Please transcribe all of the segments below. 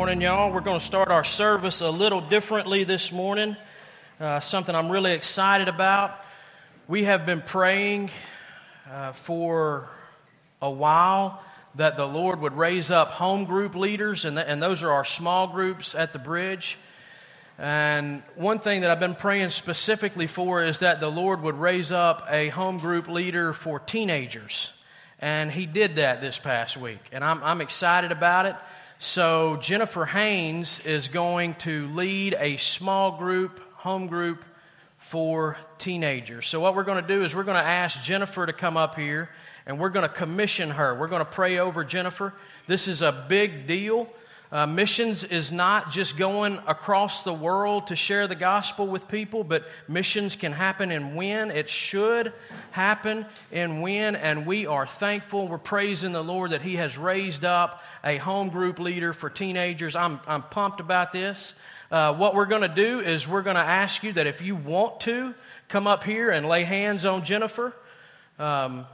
morning, y'all. We're going to start our service a little differently this morning. Uh, something I'm really excited about. We have been praying uh, for a while that the Lord would raise up home group leaders, and, th- and those are our small groups at the bridge. And one thing that I've been praying specifically for is that the Lord would raise up a home group leader for teenagers. And He did that this past week. And I'm, I'm excited about it. So, Jennifer Haynes is going to lead a small group, home group for teenagers. So, what we're going to do is we're going to ask Jennifer to come up here and we're going to commission her. We're going to pray over Jennifer. This is a big deal. Uh, missions is not just going across the world to share the gospel with people, but missions can happen in Wynne. It should happen in Wynne, and we are thankful. We're praising the Lord that He has raised up a home group leader for teenagers. I'm, I'm pumped about this. Uh, what we're going to do is we're going to ask you that if you want to, come up here and lay hands on Jennifer um,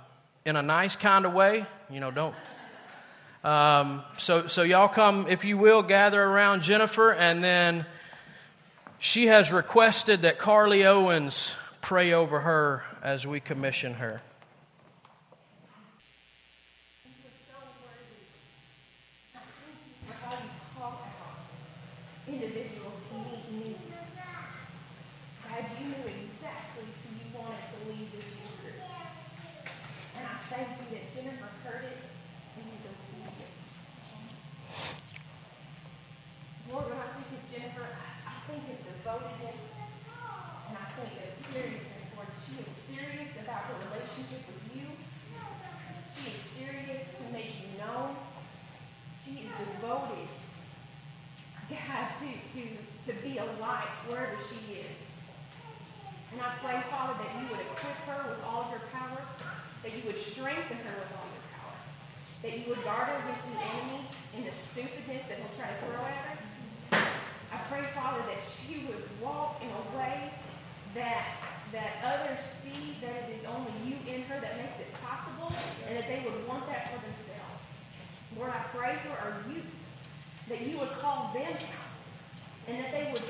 in a nice kind of way. You know, don't um, so, so y'all come, if you will, gather around Jennifer, and then she has requested that Carly Owens pray over her as we commission her. strengthen her with all your power. That you would guard her against the enemy and the stupidness that he'll try to throw at her. I pray, Father, that she would walk in a way that that others see that it is only you in her that makes it possible and that they would want that for themselves. Lord, I pray for our youth that you would call them out and that they would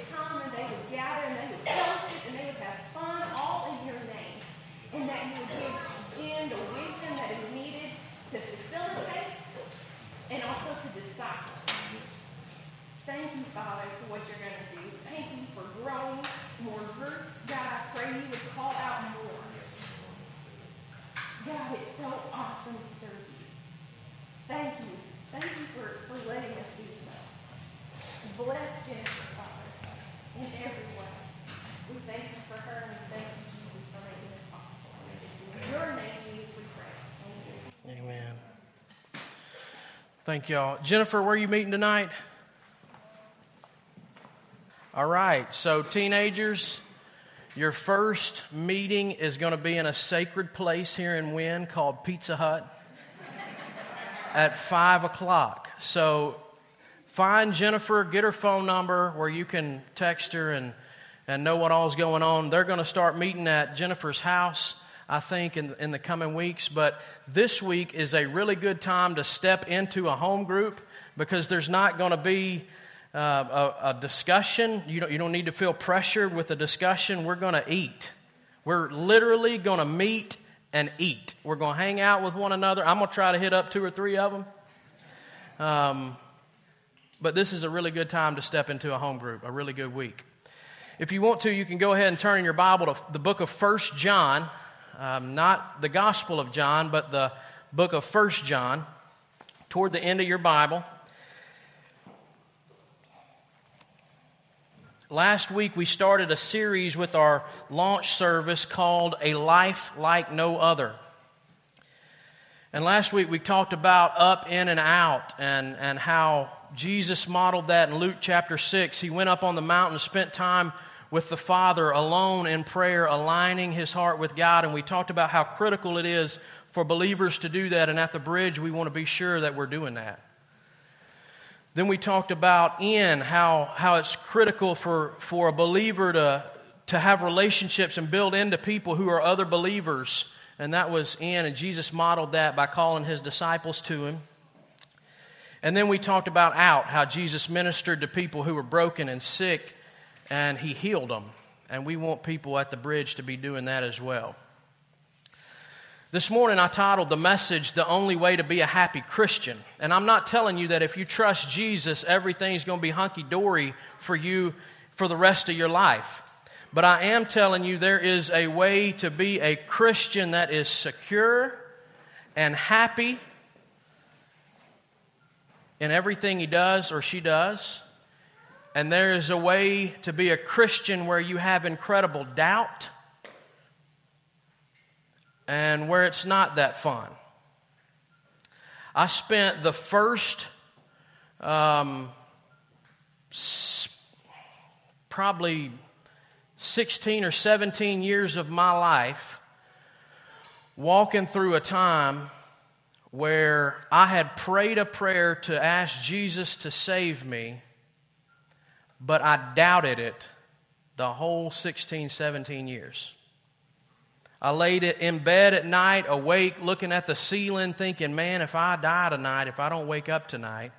Thank y'all. Jennifer, where are you meeting tonight? All right, so teenagers, your first meeting is going to be in a sacred place here in Wynne called Pizza Hut at 5 o'clock. So find Jennifer, get her phone number where you can text her and, and know what all's going on. They're going to start meeting at Jennifer's house I think, in, in the coming weeks. But this week is a really good time to step into a home group because there's not going to be uh, a, a, discussion. You don't, you don't need to feel pressured with a discussion. We're going to eat. We're literally going to meet and eat. We're going to hang out with one another. I'm going to try to hit up two or three of them. Um, but this is a really good time to step into a home group, a really good week. If you want to, you can go ahead and turn in your Bible to the book of First John um, not the Gospel of John, but the book of First John, toward the end of your Bible. Last week, we started a series with our launch service called A Life Like No Other. And last week, we talked about up, in, and out, and, and how Jesus modeled that in Luke chapter 6. He went up on the mountain, spent time with the Father alone in prayer, aligning his heart with God. And we talked about how critical it is for believers to do that. And at the bridge, we want to be sure that we're doing that. Then we talked about in how, how it's critical for, for a believer to, to have relationships and build into people who are other believers. And that was in, and Jesus modeled that by calling his disciples to him. And then we talked about out, how Jesus ministered to people who were broken and sick, and he healed them. And we want people at the bridge to be doing that as well. This morning I titled the message, The Only Way to Be a Happy Christian. And I'm not telling you that if you trust Jesus, everything's going to be hunky dory for you for the rest of your life. But I am telling you there is a way to be a Christian that is secure and happy in everything he does or she does. And there is a way to be a Christian where you have incredible doubt and where it's not that fun. I spent the first um, probably 16 or 17 years of my life walking through a time where I had prayed a prayer to ask Jesus to save me, but I doubted it the whole 16, 17 years. I laid it in bed at night, awake, looking at the ceiling, thinking, man, if I die tonight, if I don't wake up tonight,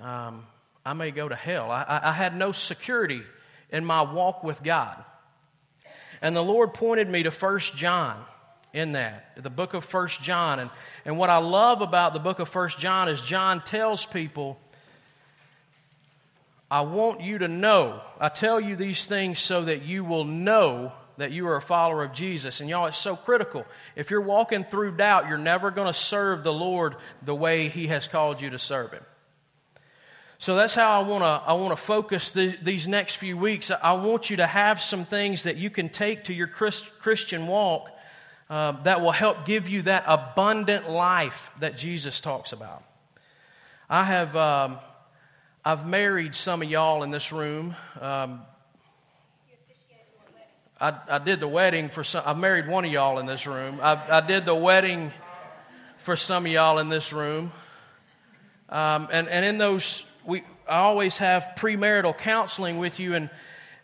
um, I may go to hell. I, I had no security in my walk with God. And the Lord pointed me to First John in that, the book of First John. And, and what I love about the book of First John is John tells people, I want you to know, I tell you these things so that you will know that you are a follower of Jesus. And y'all, it's so critical. If you're walking through doubt, you're never going to serve the Lord the way He has called you to serve Him. So that's how I want to I want to focus the, these next few weeks. I want you to have some things that you can take to your Christ, Christian walk uh, that will help give you that abundant life that Jesus talks about. I have um, I've married some of y'all in this room. Um, I, I, did the wedding for some. I married one of y'all in this room. I, I did the wedding for some of y'all in this room. Um, and, and in those we, I always have premarital counseling with you, and,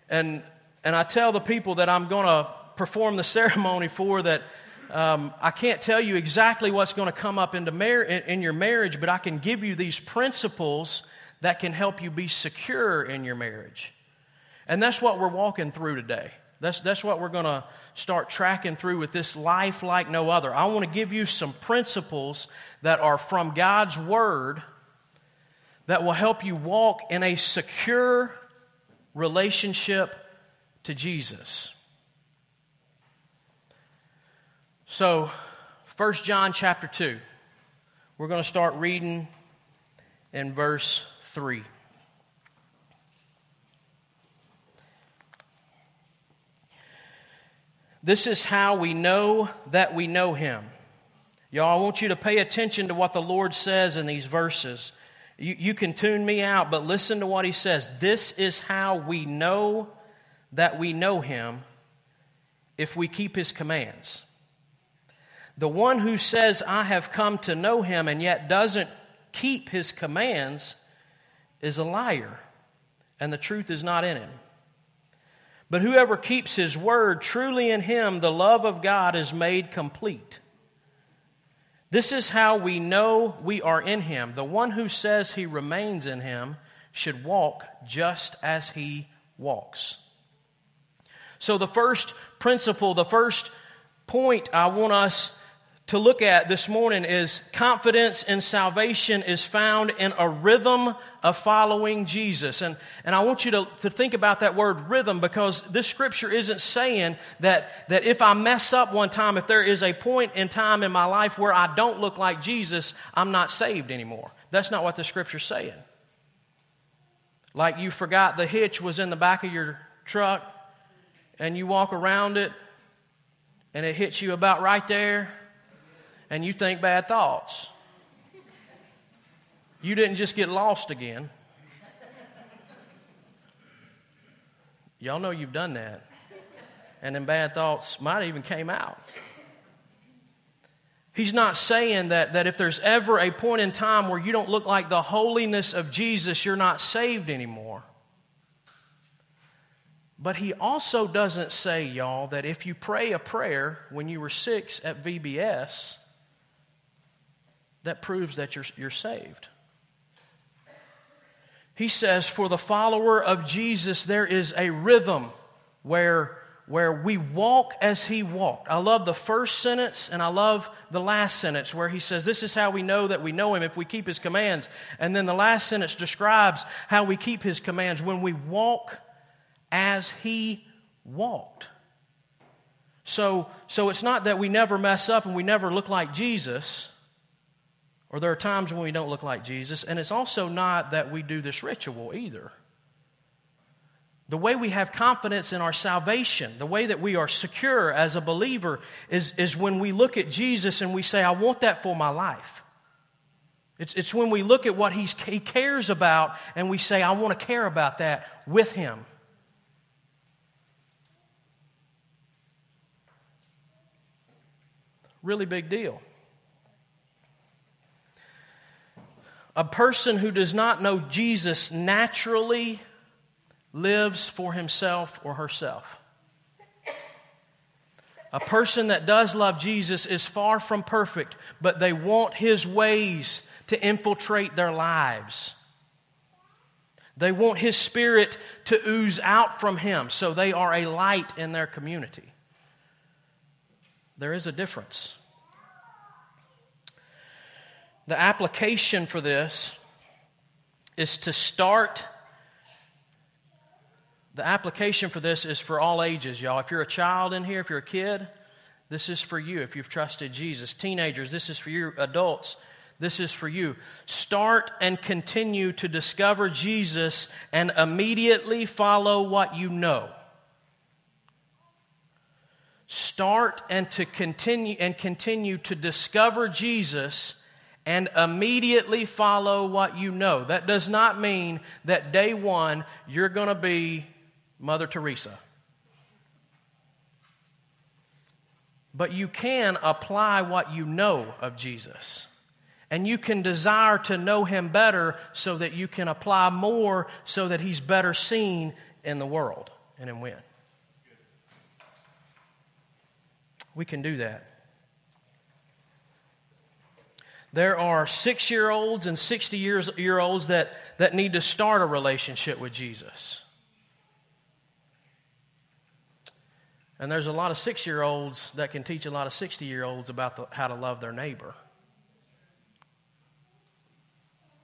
and, and I tell the people that I'm going to perform the ceremony for that um, I can't tell you exactly what's going to come up into mar- in, in your marriage, but I can give you these principles that can help you be secure in your marriage. And that's what we're walking through today. That's, that's what we're going to start tracking through with this life like no other. I want to give you some principles that are from God's Word that will help you walk in a secure relationship to Jesus. So, 1 John chapter 2. We're going to start reading in verse 3. This is how we know that we know him. Y'all, I want you to pay attention to what the Lord says in these verses. You, you can tune me out, but listen to what he says. This is how we know that we know him if we keep his commands. The one who says, I have come to know him, and yet doesn't keep his commands is a liar, and the truth is not in him. But whoever keeps his word, truly in him the love of God is made complete. This is how we know we are in him. The one who says he remains in him should walk just as he walks. So, the first principle, the first point I want us to look at this morning is confidence in salvation is found in a rhythm of following Jesus. And, and I want you to, to think about that word rhythm because this scripture isn't saying that, that if I mess up one time, if there is a point in time in my life where I don't look like Jesus, I'm not saved anymore. That's not what the scripture's saying. Like you forgot the hitch was in the back of your truck and you walk around it and it hits you about right there and you think bad thoughts. You didn't just get lost again. Y'all know you've done that. And then bad thoughts might even came out. He's not saying that, that if there's ever a point in time where you don't look like the holiness of Jesus, you're not saved anymore. But he also doesn't say, y'all, that if you pray a prayer when you were six at VBS, that proves that you're, you're saved. He says, For the follower of Jesus, there is a rhythm where, where we walk as he walked. I love the first sentence and I love the last sentence where he says, This is how we know that we know him if we keep his commands. And then the last sentence describes how we keep his commands when we walk as he walked. So, so it's not that we never mess up and we never look like Jesus, or there are times when we don't look like Jesus, and it's also not that we do this ritual either. The way we have confidence in our salvation, the way that we are secure as a believer, is, is when we look at Jesus and we say, I want that for my life. It's, it's when we look at what he's, he cares about and we say, I want to care about that with him. Really big deal. A person who does not know Jesus naturally lives for himself or herself. A person that does love Jesus is far from perfect, but they want his ways to infiltrate their lives. They want his spirit to ooze out from him, so they are a light in their community. There is a difference. The application for this is to start. The application for this is for all ages, y'all. If you're a child in here, if you're a kid, this is for you. If you've trusted Jesus, teenagers, this is for you. Adults, this is for you. Start and continue to discover Jesus and immediately follow what you know. Start and to continue and continue to discover Jesus and immediately follow what you know. That does not mean that day one you're going to be Mother Teresa. But you can apply what you know of Jesus. And you can desire to know him better so that you can apply more so that he's better seen in the world and in Wynne. We can do that. There are six year olds and 60 year olds that, that need to start a relationship with Jesus. And there's a lot of six year olds that can teach a lot of 60 year olds about the, how to love their neighbor.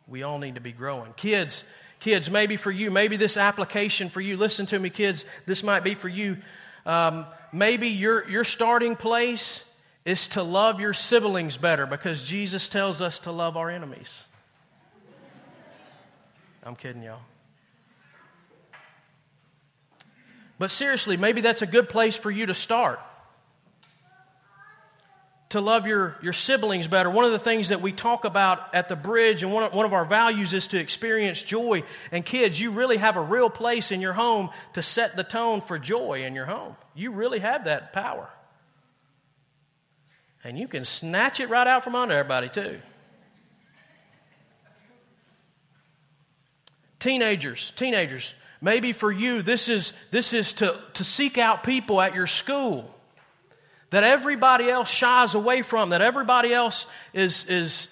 We all need to be growing. Kids, kids, maybe for you, maybe this application for you, listen to me, kids, this might be for you. Um, maybe your, your starting place is to love your siblings better because Jesus tells us to love our enemies. I'm kidding y'all. But seriously, maybe that's a good place for you to start. To love your, your siblings better. One of the things that we talk about at the bridge, and one of, one of our values is to experience joy. And kids, you really have a real place in your home to set the tone for joy in your home. You really have that power. And you can snatch it right out from under everybody, too. Teenagers, teenagers, maybe for you, this is, this is to, to seek out people at your school that everybody else shies away from, that everybody else is, is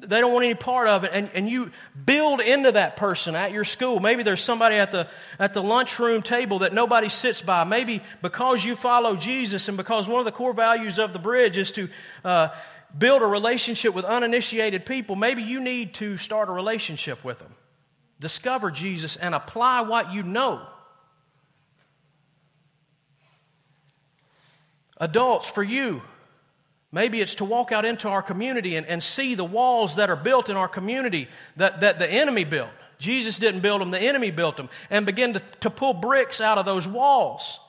they don't want any part of it. And, and you build into that person at your school. Maybe there's somebody at the at the lunchroom table that nobody sits by. Maybe because you follow jesus and because one of the core values of the bridge is to uh, build a relationship with uninitiated people maybe you need to start a relationship with them. Discover jesus and apply what you know. Adults for you Maybe it's to walk out into our community and, and see the walls that are built in our community that, that the enemy built. Jesus didn't build them, the enemy built them, and begin to, to pull bricks out of those walls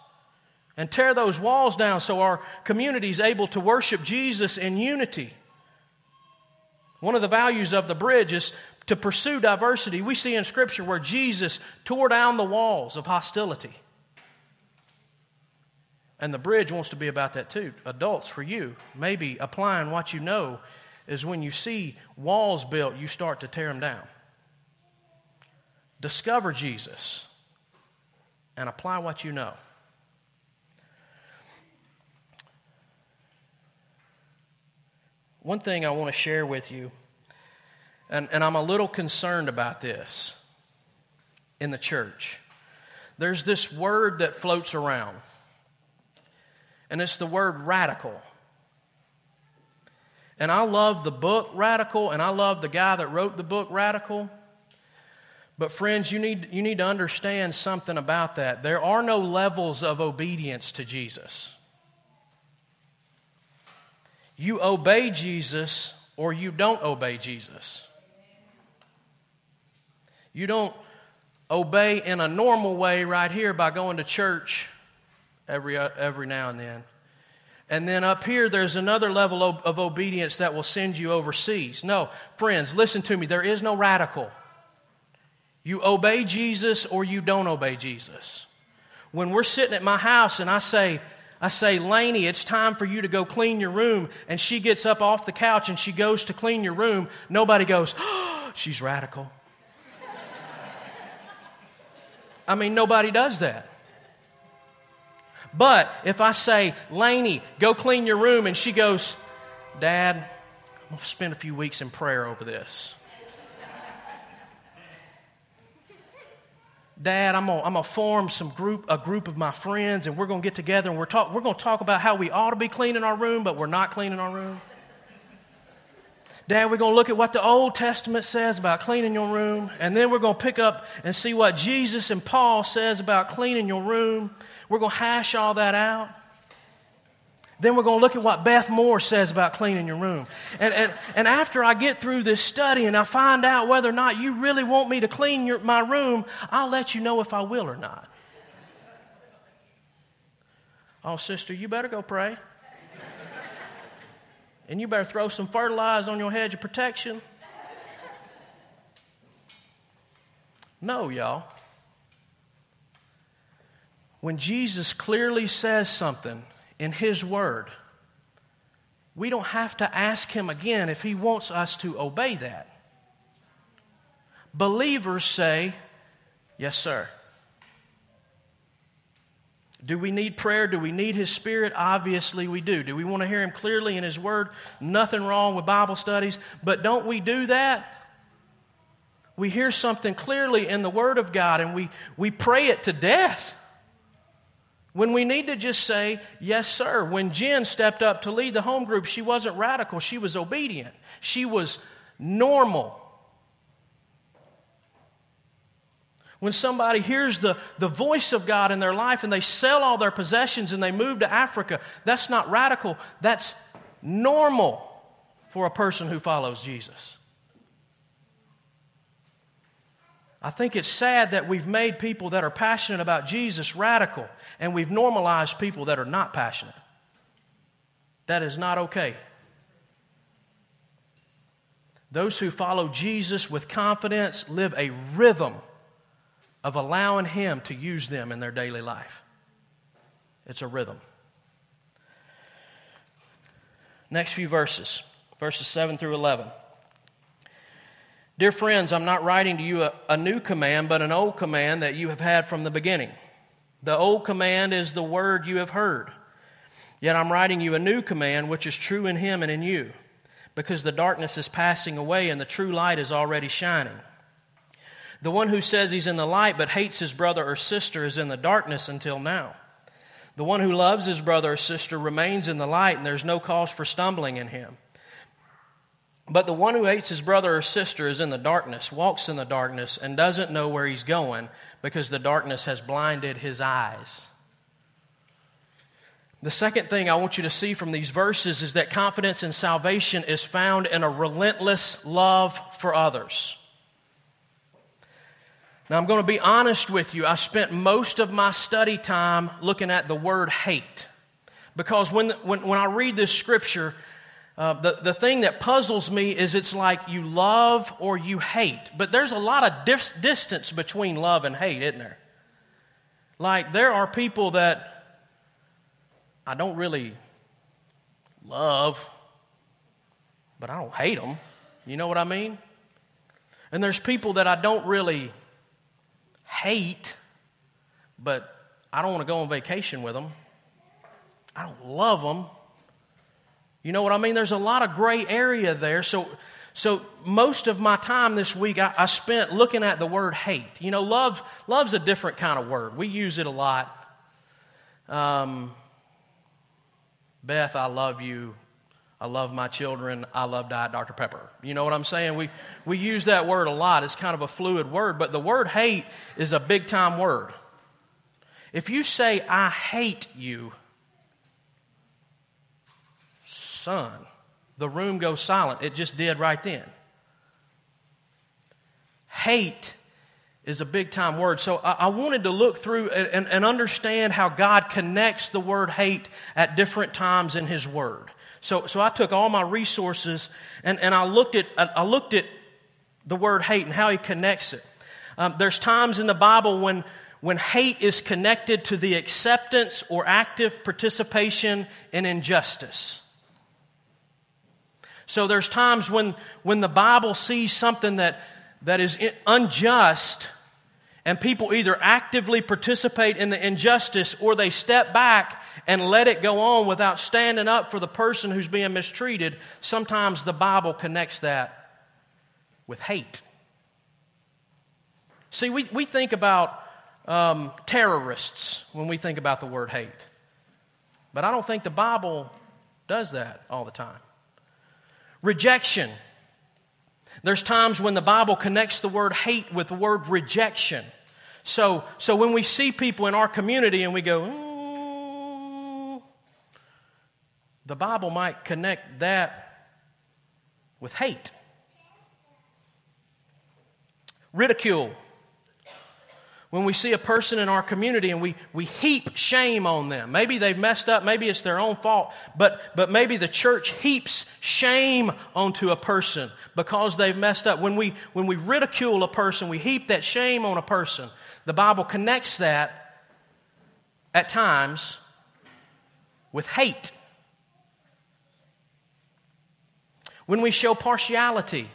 and tear those walls down so our community is able to worship Jesus in unity. One of the values of the bridge is to pursue diversity. We see in Scripture where Jesus tore down the walls of hostility. And the bridge wants to be about that too. Adults, for you, maybe applying what you know is when you see walls built, you start to tear them down. Discover Jesus and apply what you know. One thing I want to share with you, and, and I'm a little concerned about this. in the church. There's this word that floats around, and it's the word radical. And I love the book Radical, and I love the guy that wrote the book Radical. But, friends, you need, you need to understand something about that. There are no levels of obedience to Jesus. You obey Jesus or you don't obey Jesus. You don't obey in a normal way right here by going to church every, uh, every now and then. And then up here, there's another level of, of obedience that will send you overseas. No, friends, listen to me. There is no radical. You obey Jesus or you don't obey Jesus. When we're sitting at my house and I say, I say, Laney, it's time for you to go clean your room. And she gets up off the couch and she goes to clean your room. Nobody goes, oh, she's radical. I mean, nobody does that. But if I say, Laney, go clean your room, and she goes, Dad, I'm going to spend a few weeks in prayer over this. Dad, I'm gonna, I'm gonna form some group, a group of my friends, and we're gonna get together and we're, talk, we're gonna talk about how we ought to be cleaning our room, but we're not cleaning our room. Dad, we're gonna look at what the Old Testament says about cleaning your room, and then we're gonna pick up and see what Jesus and Paul says about cleaning your room. We're gonna hash all that out. Then we're going to look at what Beth Moore says about cleaning your room. And, and, and after I get through this study and I find out whether or not you really want me to clean your, my room, I'll let you know if I will or not. Oh, sister, you better go pray. And you better throw some fertilizer on your hedge of protection. No, y'all. When Jesus clearly says something, in His Word. We don't have to ask Him again if He wants us to obey that. Believers say, Yes, sir. Do we need prayer? Do we need His Spirit? Obviously, we do. Do we want to hear Him clearly in His Word? Nothing wrong with Bible studies. But don't we do that? We hear something clearly in the Word of God and we, we pray it to death. When we need to just say, yes, sir. When Jen stepped up to lead the home group, she wasn't radical, she was obedient, she was normal. When somebody hears the, the voice of God in their life and they sell all their possessions and they move to Africa, that's not radical, that's normal for a person who follows Jesus. I think it's sad that we've made people that are passionate about Jesus radical and we've normalized people that are not passionate. That is not okay. Those who follow Jesus with confidence live a rhythm of allowing Him to use them in their daily life. It's a rhythm. Next few verses, verses 7 through 11. Dear friends, I'm not writing to you a, a, new command, but an old command that you have had from the beginning. The old command is the word you have heard. Yet I'm writing you a new command, which is true in him and in you, because the darkness is passing away and the true light is already shining. The one who says he's in the light but hates his brother or sister is in the darkness until now. The one who loves his brother or sister remains in the light, and there's no cause for stumbling in him. But the one who hates his brother or sister is in the darkness, walks in the darkness, and doesn't know where he's going because the darkness has blinded his eyes. The second thing I want you to see from these verses is that confidence in salvation is found in a relentless love for others. Now, I'm going to be honest with you. I spent most of my study time looking at the word hate. Because when, when, when I read this scripture, uh, the, the thing that puzzles me is it's like you love or you hate. But there's a lot of dis- distance between love and hate, isn't there? Like, there are people that I don't really love, but I don't hate them. You know what I mean? And there's people that I don't really hate, but I don't want to go on vacation with them. I don't love them, you know what I mean? There's a lot of gray area there. So, So most of my time this week I, I, spent looking at the word hate. You know, love love's a different kind of word. We use it a lot. Um, Beth, I love you. I love my children. I love Diet Dr. Pepper. You know what I'm saying? We, we use that word a lot. It's kind of a fluid word, but the word hate is a big time word. If you say, I hate you, son, the room goes silent. It just did right then. Hate is a big time word. So I, wanted to look through and, and understand how God connects the word hate at different times in His Word. So, so I took all my resources and, and I, looked at, I looked at the word hate and how He connects it. Um, there's times in the Bible when, when hate is connected to the acceptance or active participation in injustice. So there's times when, when the Bible sees something that, that is unjust, and people either actively participate in the injustice or they step back and let it go on without standing up for the person who's being mistreated. Sometimes the Bible connects that with hate. See, we, we think about um, terrorists when we think about the word hate, but I don't think the Bible does that all the time. Rejection. There's times when the Bible connects the word hate with the word rejection. So, so when we see people in our community and we go, mm, the Bible might connect that with hate. Ridicule when we see a person in our community and we, we heap shame on them. Maybe they've messed up, maybe it's their own fault, but, but maybe the church heaps shame onto a person because they've messed up. When we, when we ridicule a person, we heap that shame on a person. The Bible connects that at times with hate. When we show partiality,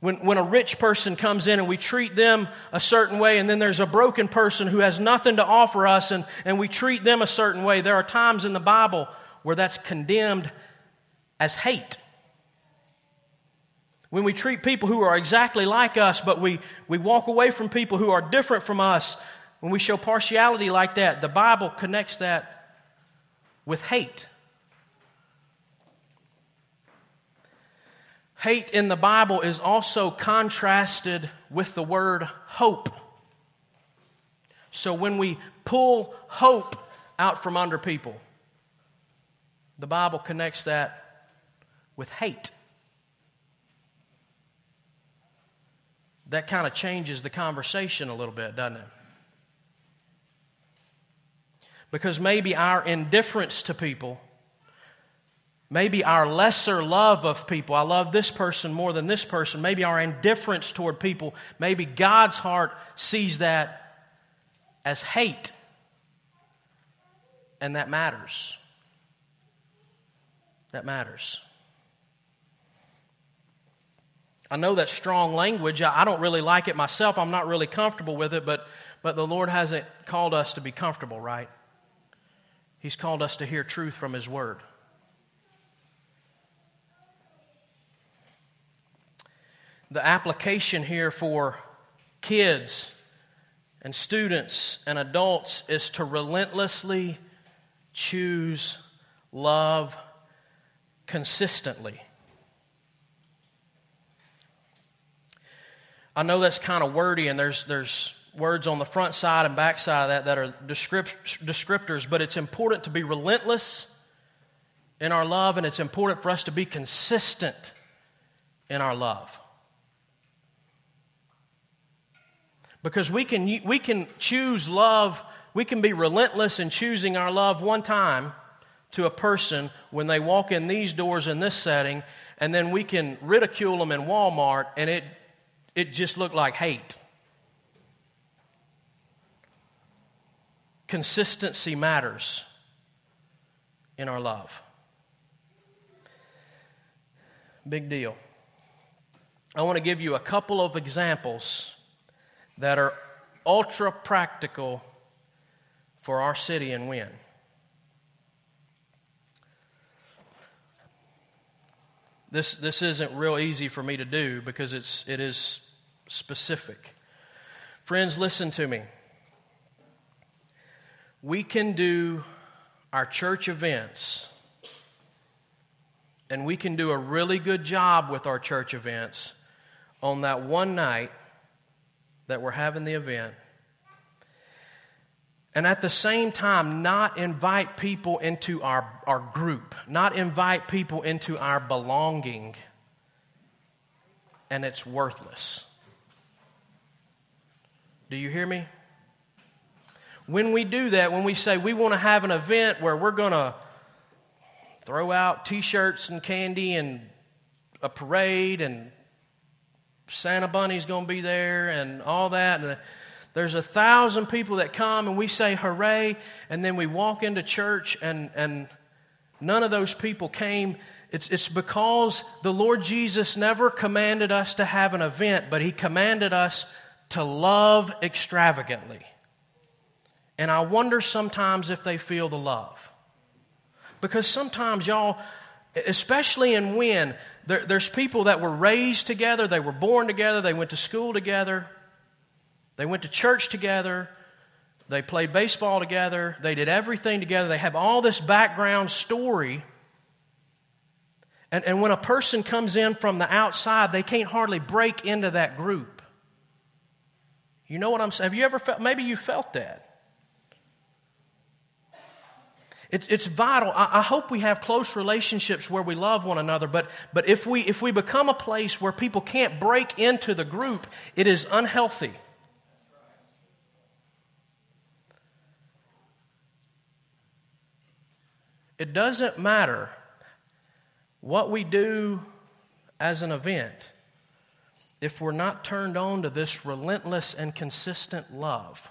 when, when a rich person comes in and we treat them a certain way, and then there's a broken person who has nothing to offer us and, and we treat them a certain way, there are times in the Bible where that's condemned as hate. When we treat people who are exactly like us, but we, we walk away from people who are different from us, when we show partiality like that, the Bible connects that with hate. Hate in the Bible is also contrasted with the word hope. So when we pull hope out from under people, the Bible connects that with hate. That kind of changes the conversation a little bit, doesn't it? Because maybe our indifference to people Maybe our lesser love of people, I love this person more than this person. Maybe our indifference toward people, maybe God's heart sees that as hate. And that matters. That matters. I know that's strong language. I don't really like it myself. I'm not really comfortable with it, but, but the Lord hasn't called us to be comfortable, right? He's called us to hear truth from His Word. The application here for kids and students and adults is to relentlessly choose love consistently. I know that's kind of wordy, and there's, there's words on the front side and back side of that that are descriptors, but it's important to be relentless in our love, and it's important for us to be consistent in our love. Because we can, we can choose love, we can be relentless in choosing our love one time to a person when they walk in these doors in this setting, and then we can ridicule them in Walmart and it, it just looked like hate. Consistency matters in our love. Big deal. I want to give you a couple of examples that are ultra practical for our city and Wynne. This, this isn't real easy for me to do because it's, it is specific. Friends, listen to me. We can do our church events, and we can do a really good job with our church events on that one night that we're having the event and at the same time not invite people into our, our group, not invite people into our belonging, and it's worthless. Do you hear me? When we do that, when we say we want to have an event where we're going to throw out t shirts and candy and a parade and Santa Bunny's going to be there and all that, and there's a thousand people that come and we say hooray, and then we walk into church and, and none of those people came. It's, it's because the Lord Jesus never commanded us to have an event, but He commanded us to love extravagantly. And I wonder sometimes if they feel the love. Because sometimes, y'all, especially in Wynne, there, there's people that were raised together, they were born together, they went to school together. They went to church together. They played baseball together. They did everything together. They have all this background story. And, and when a person comes in from the outside, they can't hardly break into that group. You know what I'm saying? Have you ever felt, maybe you felt that. It's, it's vital. I, I hope we have close relationships where we love one another, but, but if, we, if we become a place where people can't break into the group, it is unhealthy. It doesn't matter what we do as an event if we're not turned on to this relentless and consistent love.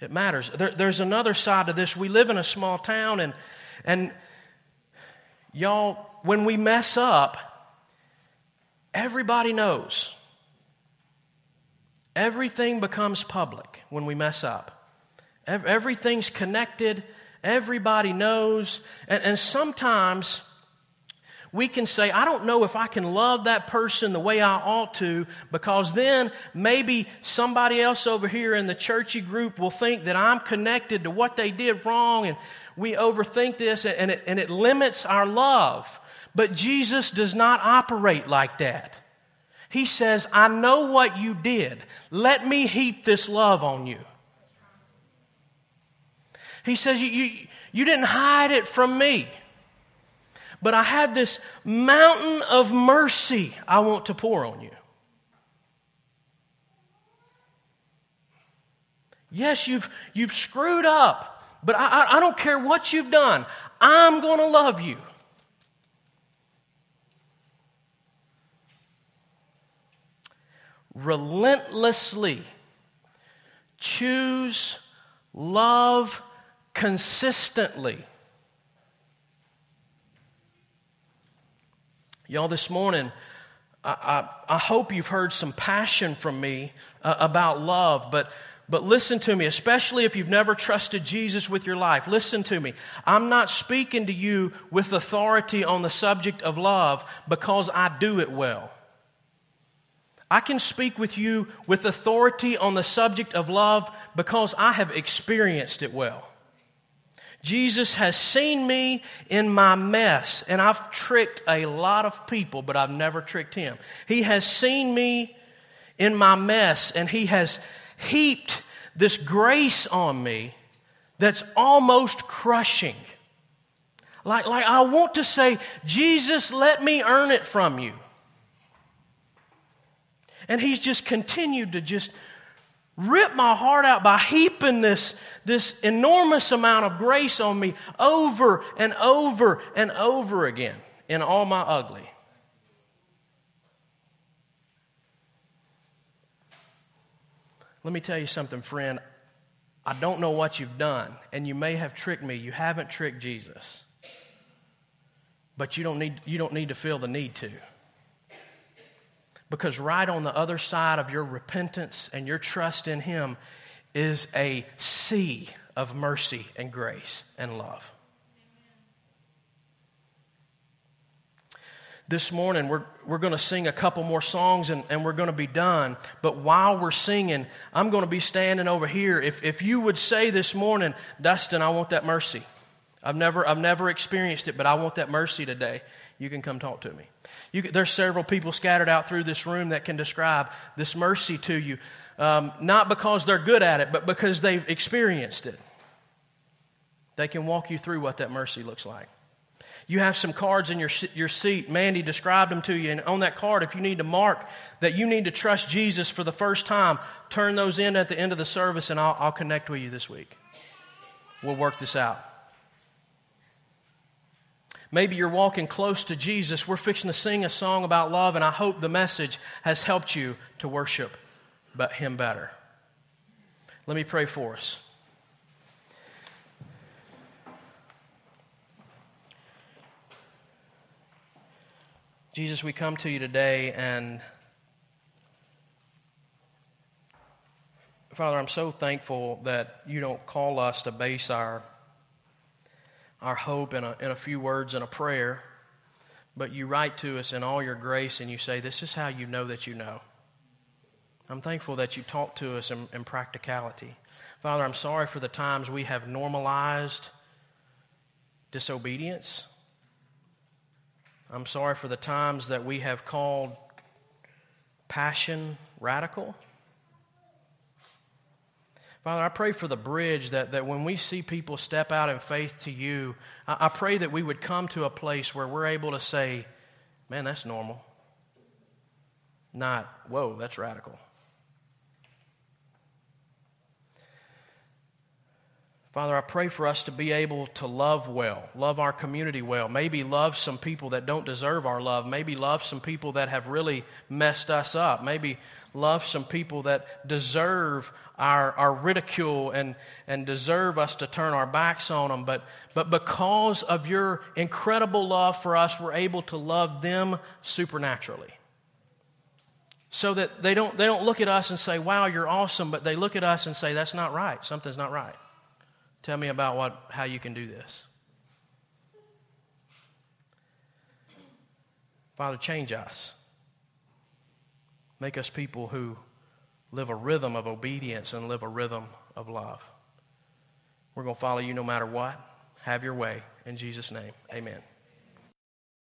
It matters. There, there's another side to this. We live in a small town, and, and y'all, when we mess up, everybody knows. Everything becomes public when we mess up. Everything's connected, everybody knows. And, and, sometimes we can say, I don't know if I can love that person the way I ought to, because then maybe somebody else over here in the churchy group will think that I'm connected to what they did wrong, and we overthink this, and it, and it limits our love. But Jesus does not operate like that. He says, I know what you did. Let me heap this love on you. He says, you, you, you didn't hide it from me. But I had this mountain of mercy I want to pour on you. Yes, you've, you've screwed up, but I, I, I don't care what you've done. I'm going to love you. Relentlessly choose love consistently. Y'all, this morning, I, I, I, hope you've heard some passion from me uh, about love, but, but listen to me, especially if you've never trusted Jesus with your life. Listen to me. I'm not speaking to you with authority on the subject of love because I do it well. I can speak with you with authority on the subject of love because I have experienced it well. Jesus has seen me in my mess, and I've tricked a lot of people, but I've never tricked him. He has seen me in my mess, and he has heaped this grace on me that's almost crushing. Like, like I want to say, Jesus, let me earn it from you. And he's just continued to just rip my heart out by heaping this, this enormous amount of grace on me over and over and over again in all my ugly. Let me tell you something, friend. I don't know what you've done, and you may have tricked me. You haven't tricked Jesus. But you don't need, you don't need to feel the need to. Because right on the other side of your repentance and your trust in Him is a sea of mercy and grace and love. this morning we're, we're going to sing a couple more songs and, and we're going to be done. But while we're singing, I'm going to be standing over here. If, if you would say this morning, Dustin, I want that mercy. I've never, I've never experienced it, but I want that mercy today. You can come talk to me. You, there's several people scattered out through this room that can describe this mercy to you, um, not because they're good at it, but because they've experienced it. They can walk you through what that mercy looks like. You have some cards in your, your seat. Mandy described them to you. And on that card, if you need to mark that you need to trust Jesus for the first time, turn those in at the end of the service and I'll, I'll connect with you this week. We'll work this out. Maybe you're walking close to Jesus. We're fixing to sing a song about love, and I hope the message has helped you to worship Him better. Let me pray for us. Jesus, we come to you today and Father, I'm so thankful that you don't call us to base our, our hope in a, in a few words and a prayer, but you write to us in all your grace and you say, This is how you know that you know. I'm thankful that you talk to us in, in practicality. Father, I'm sorry for the times we have normalized disobedience I'm sorry for the times that we have called passion radical. Father, I pray for the bridge that, that when we see people step out in faith to you, I, I pray that we would come to a place where we're able to say, man, that's normal. Not, whoa, that's radical. Father, I pray for us to be able to love well, love our community well, maybe love some people that don't deserve our love, maybe love some people that have really messed us up, maybe love some people that deserve our, our ridicule and, and deserve us to turn our backs on them. But, but because of your incredible love for us, we're able to love them supernaturally. So that they don't, they don't look at us and say, wow, you're awesome, but they look at us and say, that's not right. Something's not right. Tell me about what, how you can do this. Father, change us. Make us people who live a rhythm of obedience and live a rhythm of love. We're going to follow you no matter what. Have your way. In Jesus' name, amen.